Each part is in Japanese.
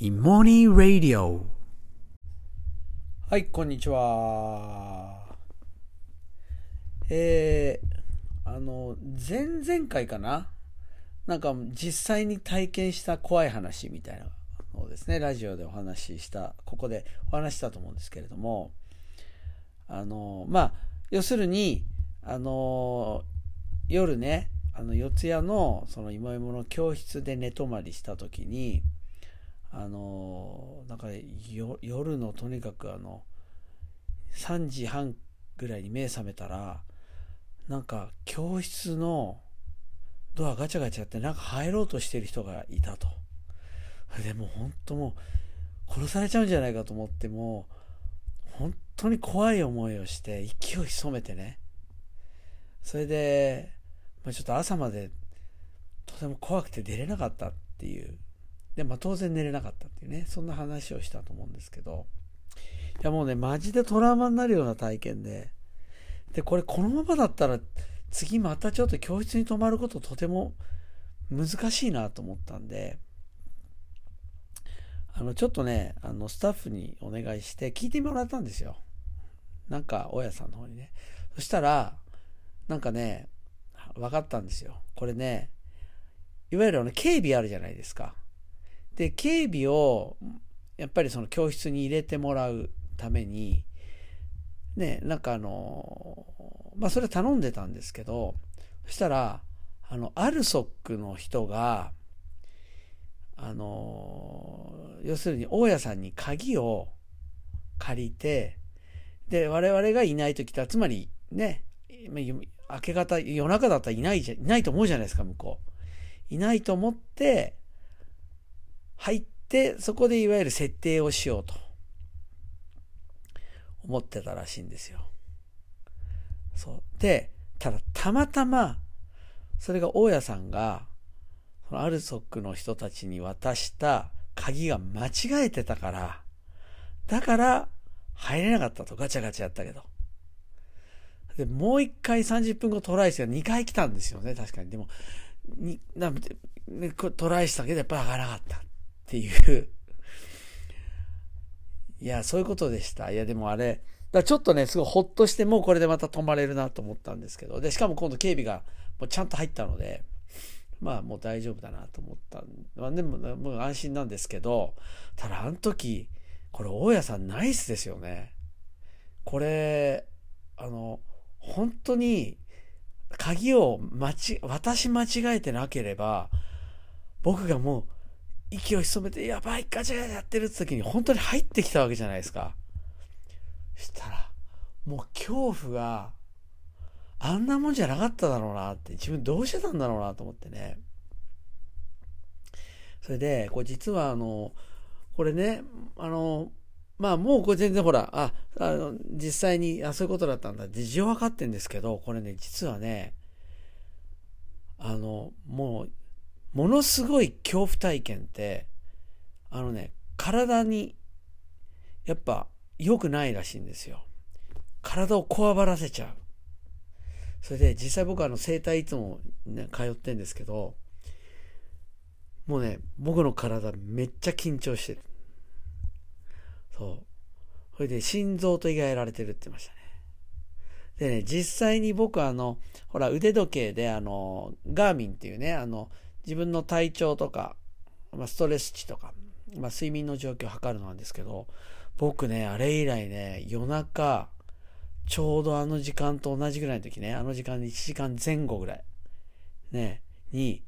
in Morning Radio はい、こんにちは。えー、あの、前々回かな？なんか実際に体験した怖い話みたいなのをですね、ラジオでお話しした、ここでお話したと思うんですけれども、あの、まあ、要するに、あの、夜ね、あの、四谷の、その、芋芋の教室で寝泊まりした時に、あのなんか夜のとにかくあの3時半ぐらいに目覚めたらなんか教室のドアガチャガチャってなんか入ろうとしてる人がいたと。でも本当もう殺されちゃうんじゃないかと思っても本当に怖い思いをして息を潜めてね。それで、まあ、ちょっと朝までとても怖くて出れなかったっていう。で、まあ当然寝れなかったっていうね、そんな話をしたと思うんですけど、いやもうね、マジでトラウマになるような体験で、で、これこのままだったら次またちょっと教室に泊まることとても難しいなと思ったんで、あの、ちょっとね、あの、スタッフにお願いして聞いてもらったんですよ。なんか、大家さんの方にね。そしたら、なんかね、分かったんですよ。これね、いわゆるあの警備あるじゃないですか。で、警備を、やっぱりその教室に入れてもらうために、ね、なんかあの、まあそれ頼んでたんですけど、そしたら、あの、アルソックの人が、あの、要するに大家さんに鍵を借りて、で、我々がいないときって、つまりね、明け方、夜中だったらいないじゃ、いないと思うじゃないですか、向こう。いないと思って、入って、そこでいわゆる設定をしようと思ってたらしいんですよ。そう。で、ただたまたま、それが大家さんが、そのアルソックの人たちに渡した鍵が間違えてたから、だから入れなかったとガチャガチャやったけど。で、もう一回30分後トライして2回来たんですよね、確かに。でも、に、なトライしたけどやっぱ上がらなかった。っていう。いや、そういうことでした。いや、でもあれ、だちょっとね、すごいほっとして、もうこれでまた泊まれるなと思ったんですけど、で、しかも今度警備がもうちゃんと入ったので、まあもう大丈夫だなと思った。まあでも、もう安心なんですけど、ただあの時、これ大家さんナイスですよね。これ、あの、本当に鍵を待ち、渡し間違えてなければ、僕がもう息を潜めて、やばい、ガチャガチャやってるって時に本当に入ってきたわけじゃないですか。したら、もう恐怖があんなもんじゃなかっただろうなって、自分どうしてたんだろうなと思ってね。それで、これ実はあの、これね、あの、まあもうこれ全然ほら、あ、あの、実際に、あ、そういうことだったんだ。事情分かってんですけど、これね、実はね、あの、もう、ものすごい恐怖体験って、あのね、体に、やっぱ良くないらしいんですよ。体をこわばらせちゃう。それで実際僕はあの整体いつもね、通ってんですけど、もうね、僕の体めっちゃ緊張してる。そう。それで心臓と胃がやられてるって言いましたね。でね、実際に僕あの、ほら腕時計であの、ガーミンっていうね、あの、自分の体調とか、まあ、ストレス値とか、まあ、睡眠の状況を測るのなんですけど、僕ね、あれ以来ね、夜中、ちょうどあの時間と同じぐらいの時ね、あの時間で1時間前後ぐらい、ね、に、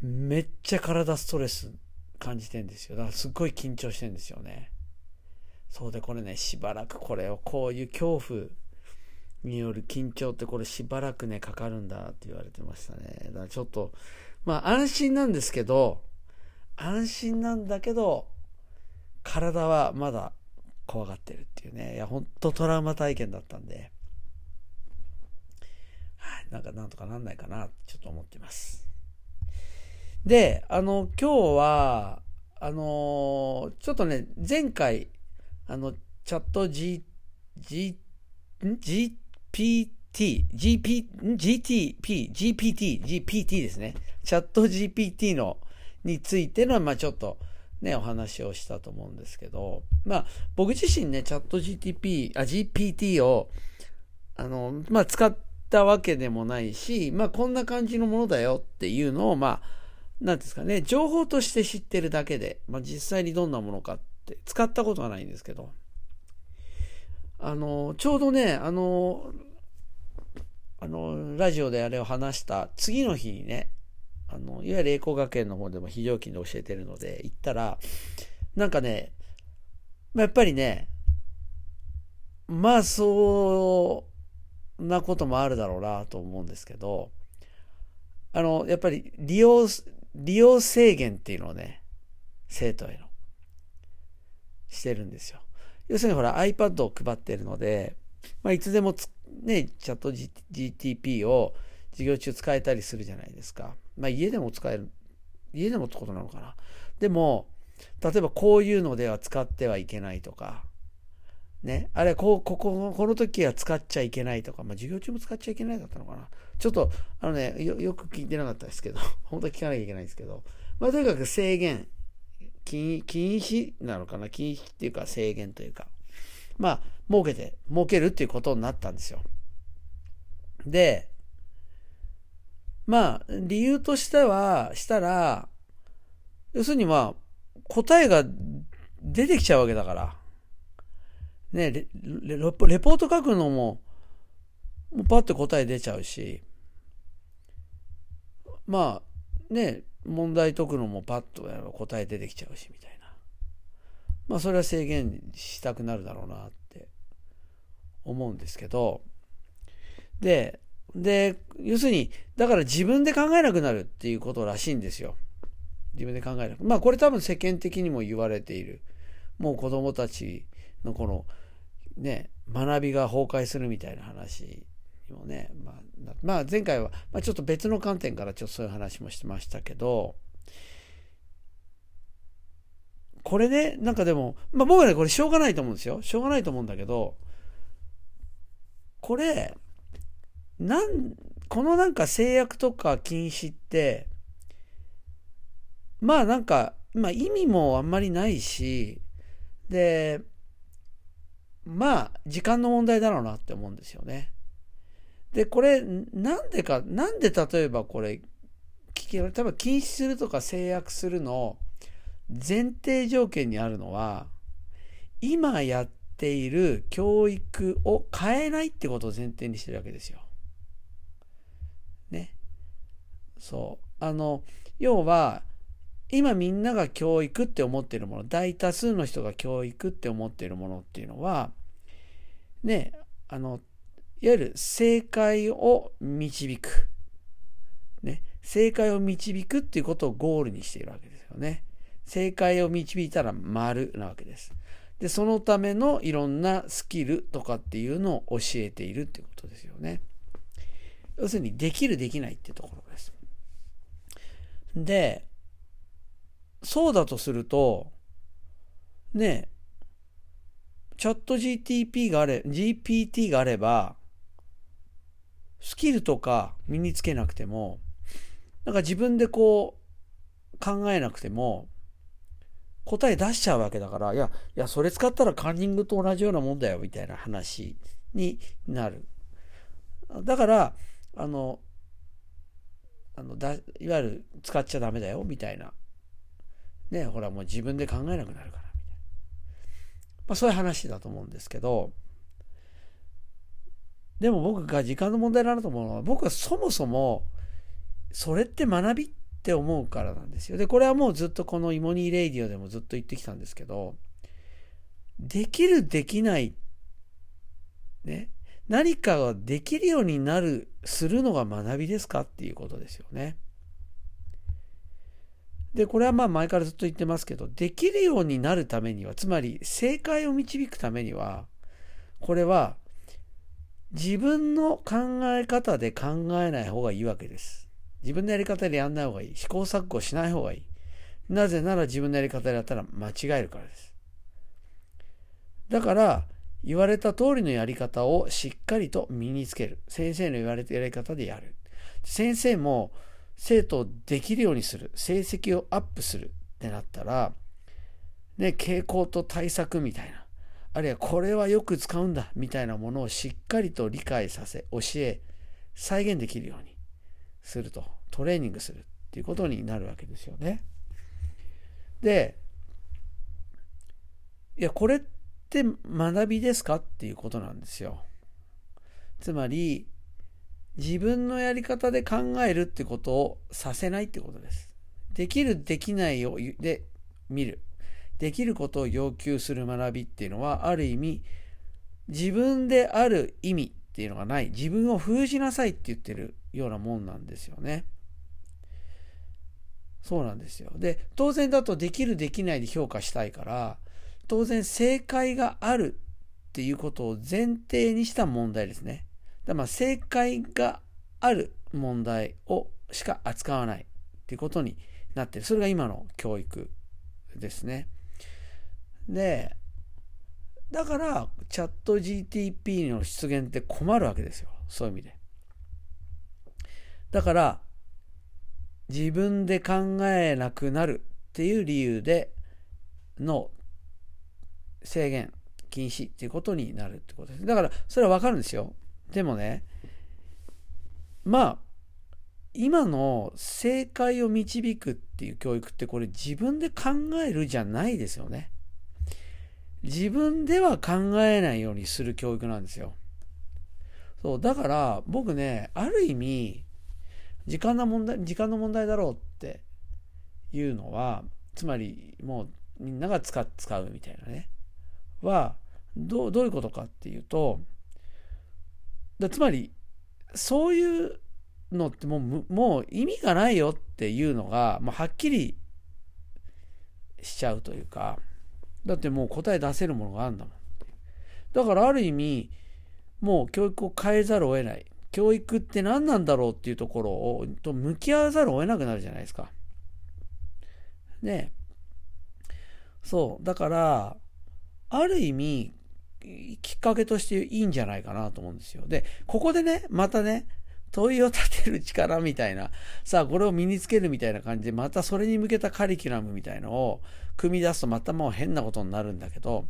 めっちゃ体ストレス感じてんですよ。だからすっごい緊張してんですよね。そうで、これね、しばらくこれを、こういう恐怖による緊張ってこれしばらくね、かかるんだって言われてましたね。だからちょっと、まあ安心なんですけど、安心なんだけど、体はまだ怖がってるっていうね。いや、ほんとトラウマ体験だったんで、はい、なんかなんとかなんないかな、ちょっと思ってます。で、あの、今日は、あのちょっとね、前回、あの、チャット G、G、GPT、GP、GTP、GPT、GPT ですね。チャット GPT の、についての、まあちょっとね、お話をしたと思うんですけど、まあ、僕自身ね、チャット GTP、あ、GPT を、あの、まあ、使ったわけでもないし、まあ、こんな感じのものだよっていうのを、まあ、なんですかね、情報として知ってるだけで、まあ、実際にどんなものかって使ったことはないんですけど、あの、ちょうどね、あの、あの、ラジオであれを話した次の日にね、あの、いわゆる栄光学園の方でも非常勤で教えてるので、行ったら、なんかね、ま、やっぱりね、まあ、そうなこともあるだろうなと思うんですけど、あの、やっぱり利用、利用制限っていうのをね、生徒への、してるんですよ。要するにほら iPad を配ってるので、まあ、いつでもね、チャット GTP を授業中使えたりするじゃないですか。まあ家でも使える。家でもってことなのかな。でも、例えばこういうのでは使ってはいけないとか、ね。あれ、こう、ここ、この時は使っちゃいけないとか、まあ授業中も使っちゃいけないだったのかな。ちょっと、あのね、よ、よく聞いてなかったですけど、本当は聞かなきゃいけないんですけど、まあとにかく制限、禁禁止なのかな禁止っていうか制限というか、まあ、設けて、設けるっていうことになったんですよ。で、まあ、理由としては、したら、要するにまあ、答えが出てきちゃうわけだから。ねレ、レポート書くのも、もうパッと答え出ちゃうし、まあ、ね、問題解くのもパッと答え出てきちゃうし、みたいな。まあ、それは制限したくなるだろうなって思うんですけど、で、で、要するに、だから自分で考えなくなるっていうことらしいんですよ。自分で考えなく。まあこれ多分世間的にも言われている。もう子供たちのこの、ね、学びが崩壊するみたいな話にもね、まあ、まあ、前回は、まあ、ちょっと別の観点からちょっとそういう話もしてましたけど、これね、なんかでも、まあ僕はね、これしょうがないと思うんですよ。しょうがないと思うんだけど、これ、なん、このなんか制約とか禁止って、まあなんか、まあ意味もあんまりないし、で、まあ時間の問題だろうなって思うんですよね。で、これ、なんでか、なんで例えばこれ、例えば禁止するとか制約するの前提条件にあるのは、今やっている教育を変えないってことを前提にしてるわけですよ。ね。そう。あの、要は、今みんなが教育って思っているもの、大多数の人が教育って思っているものっていうのは、ね、あの、いわゆる正解を導く。ね、正解を導くっていうことをゴールにしているわけですよね。正解を導いたら丸なわけです。で、そのためのいろんなスキルとかっていうのを教えているっていうことですよね。要するに、できるできないってところです。で、そうだとすると、ね、チャット GTP があれ、GPT があれば、スキルとか身につけなくても、なんか自分でこう考えなくても、答え出しちゃうわけだから、いや、いや、それ使ったらカンニングと同じようなもんだよ、みたいな話になる。だから、あの、あのだいわゆる使っちゃダメだよみたいな。ねほらもう自分で考えなくなるからみたいな。まあそういう話だと思うんですけど、でも僕が時間の問題だなと思うのは、僕はそもそも、それって学びって思うからなんですよ。で、これはもうずっとこのイモニーレイディオでもずっと言ってきたんですけど、できるできない、ね、何かができるようになる、するのが学びですかっていうことですよね。で、これはまあ前からずっと言ってますけど、できるようになるためには、つまり正解を導くためには、これは自分の考え方で考えない方がいいわけです。自分のやり方でやんない方がいい。試行錯誤しない方がいい。なぜなら自分のやり方でやったら間違えるからです。だから、言われた通りのやり方をしっかりと身につける。先生の言われたやり方でやる。先生も生徒をできるようにする。成績をアップするってなったら、ね、傾向と対策みたいな、あるいはこれはよく使うんだみたいなものをしっかりと理解させ、教え、再現できるようにすると、トレーニングするっていうことになるわけですよね。で、いや、これって学びですかっていうことなんですよ。つまり、自分のやり方で考えるってことをさせないってことです。できる、できないをで見る。できることを要求する学びっていうのは、ある意味、自分である意味っていうのがない。自分を封じなさいって言ってるようなもんなんですよね。そうなんですよ。で、当然だとできる、できないで評価したいから、当然正解があるっていうことを前提にした問題ですね。だまあ正解がある問題をしか扱わないっていうことになってる。それが今の教育ですね。で、だから、チャット GTP の出現って困るわけですよ。そういう意味で。だから、自分で考えなくなるっていう理由での制限、禁止っていうことになるってことです。だから、それはわかるんですよ。でもね、まあ、今の正解を導くっていう教育ってこれ自分で考えるじゃないですよね。自分では考えないようにする教育なんですよ。そう、だから僕ね、ある意味、時間の問題、時間の問題だろうっていうのは、つまりもうみんなが使使うみたいなね、は、どう、どういうことかっていうと、だつまり、そういうのってもう、もう意味がないよっていうのが、もうはっきりしちゃうというか、だってもう答え出せるものがあるんだもん。だからある意味、もう教育を変えざるを得ない。教育って何なんだろうっていうところをと向き合わざるを得なくなるじゃないですか。ねそう。だから、ある意味、きっかけとしていいんじゃないかなと思うんですよ。で、ここでね、またね、問いを立てる力みたいな、さあ、これを身につけるみたいな感じで、またそれに向けたカリキュラムみたいのを組み出すとまたもう変なことになるんだけど、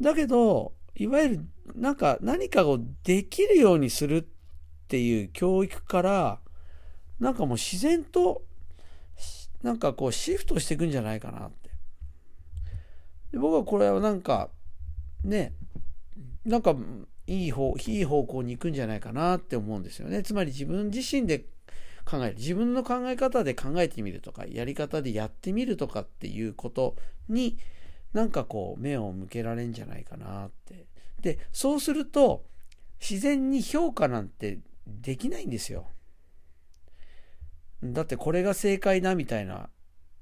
だけど、いわゆるなんか何かをできるようにするっていう教育から、なんかもう自然と、なんかこうシフトしていくんじゃないかなって。で僕はこれはなんか、ね、なんかいい方、いい方向に行くんじゃないかなって思うんですよね。つまり自分自身で考える。自分の考え方で考えてみるとか、やり方でやってみるとかっていうことに、なんかこう、目を向けられんじゃないかなって。で、そうすると、自然に評価なんてできないんですよ。だってこれが正解だみたいな、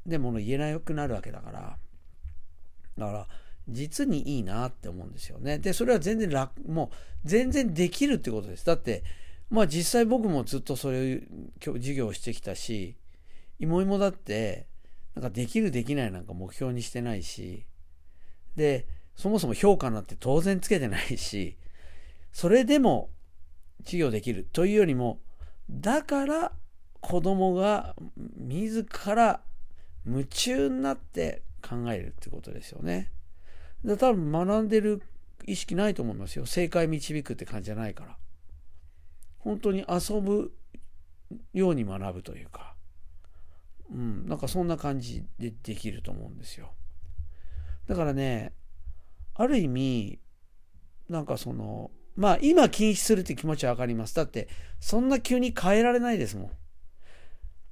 でもの言えなくなるわけだから。だから、実にいいなって思うんですよね。で、それは全然楽、もう全然できるってことです。だって、まあ実際僕もずっとそういう授業をしてきたし、芋芋だって、なんかできるできないなんか目標にしてないし、で、そもそも評価なんて当然つけてないし、それでも授業できるというよりも、だから子供が自ら夢中になって考えるってことですよね。で多分学んでる意識ないと思いますよ。正解導くって感じじゃないから。本当に遊ぶように学ぶというか、うん、なんかそんな感じでできると思うんですよ。だからね、ある意味、なんかその、まあ今禁止するって気持ちはわかります。だって、そんな急に変えられないですもん。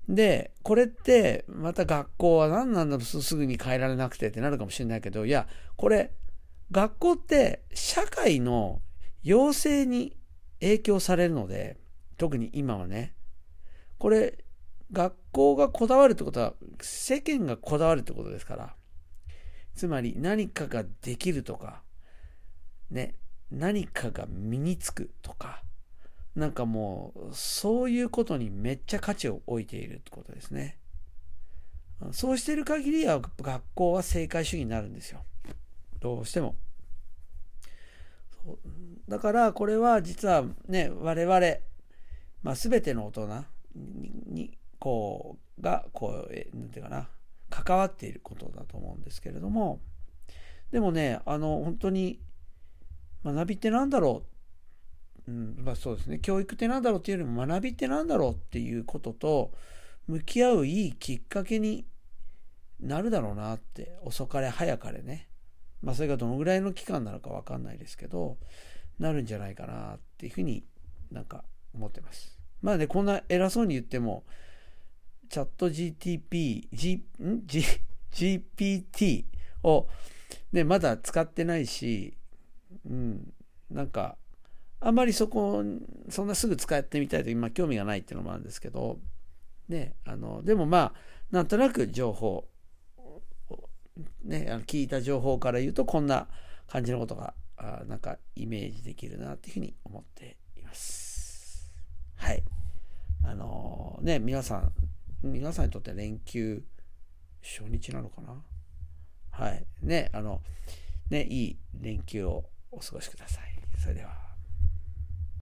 で、これって、また学校は何なんだろう、すぐに変えられなくてってなるかもしれないけど、いや、これ、学校って社会の要請に影響されるので、特に今はね、これ、学校がこだわるってことは、世間がこだわるってことですから、つまり何かができるとか、ね、何かが身につくとか、なんかもう、そういうことにめっちゃ価値を置いているってことですね。そうしている限りは学校は正解主義になるんですよ。どうしても。だからこれは実はね、我々、まあ、全ての大人に、こう、が、こう、なんていうかな、関わっていることだと思うんですけれども、でもね、あの、本当に、学びって何だろう、うん、まあそうですね、教育って何だろうっていうよりも学びって何だろうっていうことと、向き合ういいきっかけになるだろうなって、遅かれ早かれね。まあそれがどのぐらいの期間なのかわかんないですけど、なるんじゃないかなっていうふうになんか思ってます。まあね、こんな偉そうに言っても、チャット GTP、G、ん？G、GPT を、ね、まだ使ってないし、うん、なんか、あんまりそこ、そんなすぐ使ってみたいと今興味がないっていうのもあるんですけど、ね、あの、でもまあ、なんとなく情報、ね、あの聞いた情報から言うとこんな感じのことが、あなんかイメージできるなっていうふうに思っています。はい。あのー、ね、皆さん、皆さんにとって連休初日なのかな？はい。ね、あの、ね、いい連休をお過ごしください。それでは。